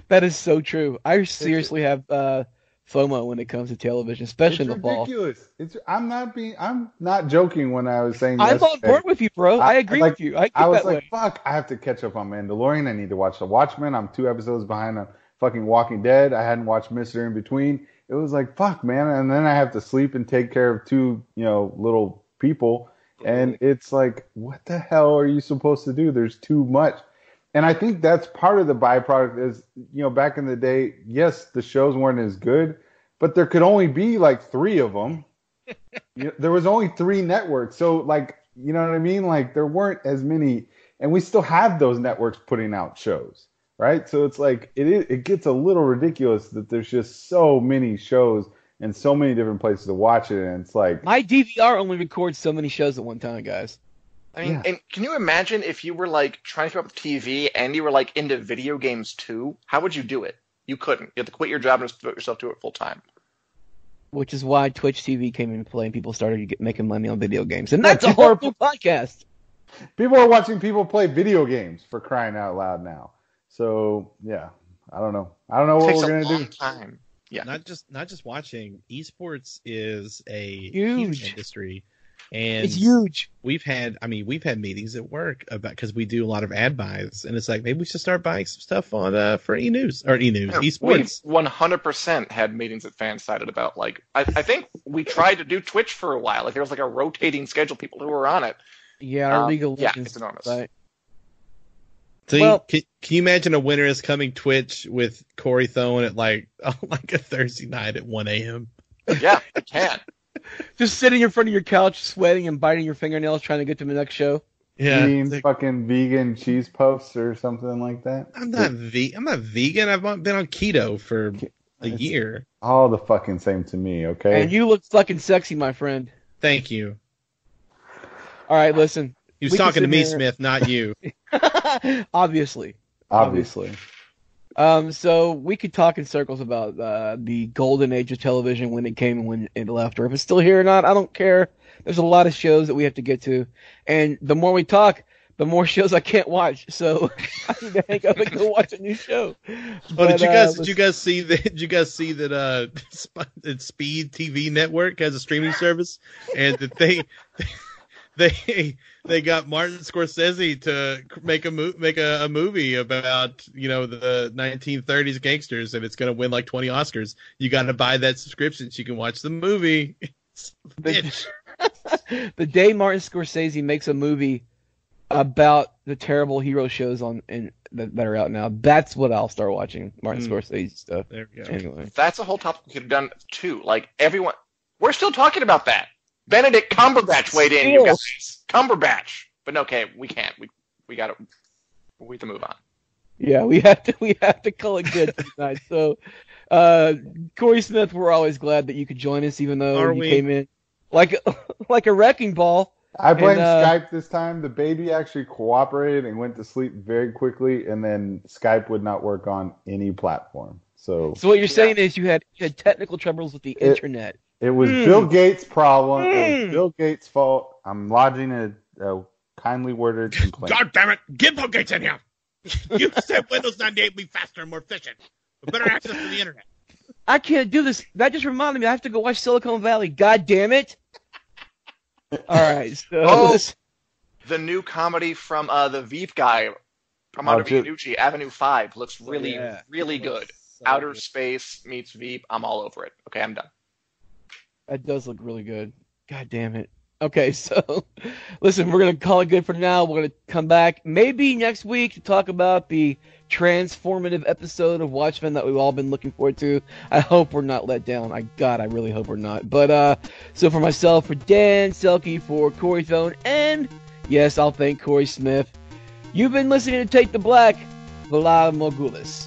That is so true. I seriously have uh, FOMO when it comes to television, especially It's in the fall. ridiculous. It's I'm not being I'm not joking when I was saying I'm on board with you, bro. I, I- agree like, with you. I I was like, way. fuck, I have to catch up on Mandalorian. I need to watch The Watchmen. I'm two episodes behind on fucking Walking Dead. I hadn't watched Mister in between. It was like, fuck, man. And then I have to sleep and take care of two, you know, little people. And mm-hmm. it's like, what the hell are you supposed to do? There's too much. And I think that's part of the byproduct is, you know, back in the day, yes, the shows weren't as good, but there could only be like three of them. you know, there was only three networks. So, like, you know what I mean? Like, there weren't as many, and we still have those networks putting out shows, right? So it's like, it, is, it gets a little ridiculous that there's just so many shows and so many different places to watch it. And it's like, My DVR only records so many shows at one time, guys. I mean, Yeah. and can you imagine if you were like trying to keep up with TV and you were like into video games too? How would you do it? You couldn't. You have to quit your job and just devote yourself to it full time. Which is why Twitch TV came into play and people started get, making money on video games. And that's a people whole are- new podcast. people are watching people play video games for crying out loud now. So, yeah, I don't know. I don't know It what takes we're going to long do. time. Yeah. not just not just watching. Esports is a Huge. industry, and It's huge. we've had i mean we've had meetings at work about because we do a lot of ad buys and it's like maybe we should start buying some stuff on uh for e-news or e-news Yeah, esports 100% had meetings at Fansided about like I, I think we tried to do Twitch for a while. Like there was like a rotating schedule, people who were on it. Yeah, our Um, League of yeah, it's enormous. site. So well- you, can, can you imagine a winter is coming twitch with corey throwing at like like a thursday night at 1 a.m Yeah, I can. Just sitting in front of your couch, sweating and biting your fingernails, trying to get to the next show. yeah Eating like, fucking vegan cheese puffs or something like that. i'm not ve- i'm not vegan i've been on keto for a It's- year All the fucking same to me, okay? And you look fucking sexy, my friend. thank you All right, listen. He was talking to me here- smith not you Obviously. Obviously. Um, so we could talk in circles about uh, the golden age of television when it came and when it left, or if it's still here or not. I don't care. There's a lot of shows that we have to get to, and the more we talk, the more shows I can't watch. So I need to hang up and go watch a new show. Oh, But, did you uh, guys did you guys see that? Did you guys see that? Uh, that Speed TV Network has a streaming service, and that they they they got Martin Scorsese to make a mo- make a, a movie about you know the 1930s gangsters, and it's going to win like 20 Oscars. You got to buy that subscription so you can watch the movie. Bitch. the day Martin Scorsese makes a movie about the terrible hero shows on in, that, that are out now, that's what I'll start watching. Martin Mm. Scorsese stuff. There we go. Anyway, That's a whole topic we could have done too. Like everyone, we're still talking about that. Benedict Cumberbatch weighed in, you guys. Cumberbatch. But okay, we can't. We we got to. We have to move on. yeah, we have to we have to call it good tonight. So, uh, Corey Smith, we're always glad that you could join us, even though Are you we? came in like like a wrecking ball. I blame uh, Skype this time. The baby actually cooperated and went to sleep very quickly, and then Skype would not work on any platform. So So what you're Yeah. saying is you had you had technical troubles with the It- internet. it was Mm. Bill Gates' problem. It Mm. was Bill Gates' fault. I'm lodging a, a kindly worded complaint. God damn it! Get Bill Gates in here. You said Windows 98 would be faster and more efficient, with better access to the internet. I can't do this. That just reminded me. I have to go watch Silicon Valley. God damn it! All right, so Oh. this- The new comedy from uh, the Veep guy, Armando Oh, dude. Avenue Five, looks really, Yeah. really good. So Outer good. Space meets Veep. I'm all over it. Okay, I'm done. that does look really good. God damn it. Okay, so listen, we're gonna call it good for now. We're gonna come back maybe next week to talk about the transformative episode of Watchmen that we've all been looking forward to. I hope we're not let down. I God, I really hope we're not. But uh, so for myself, for Dan Selcke, for Corey Thone, and yes, I'll thank Corey Smith. You've been listening to Take the Black, Valar Morghulis.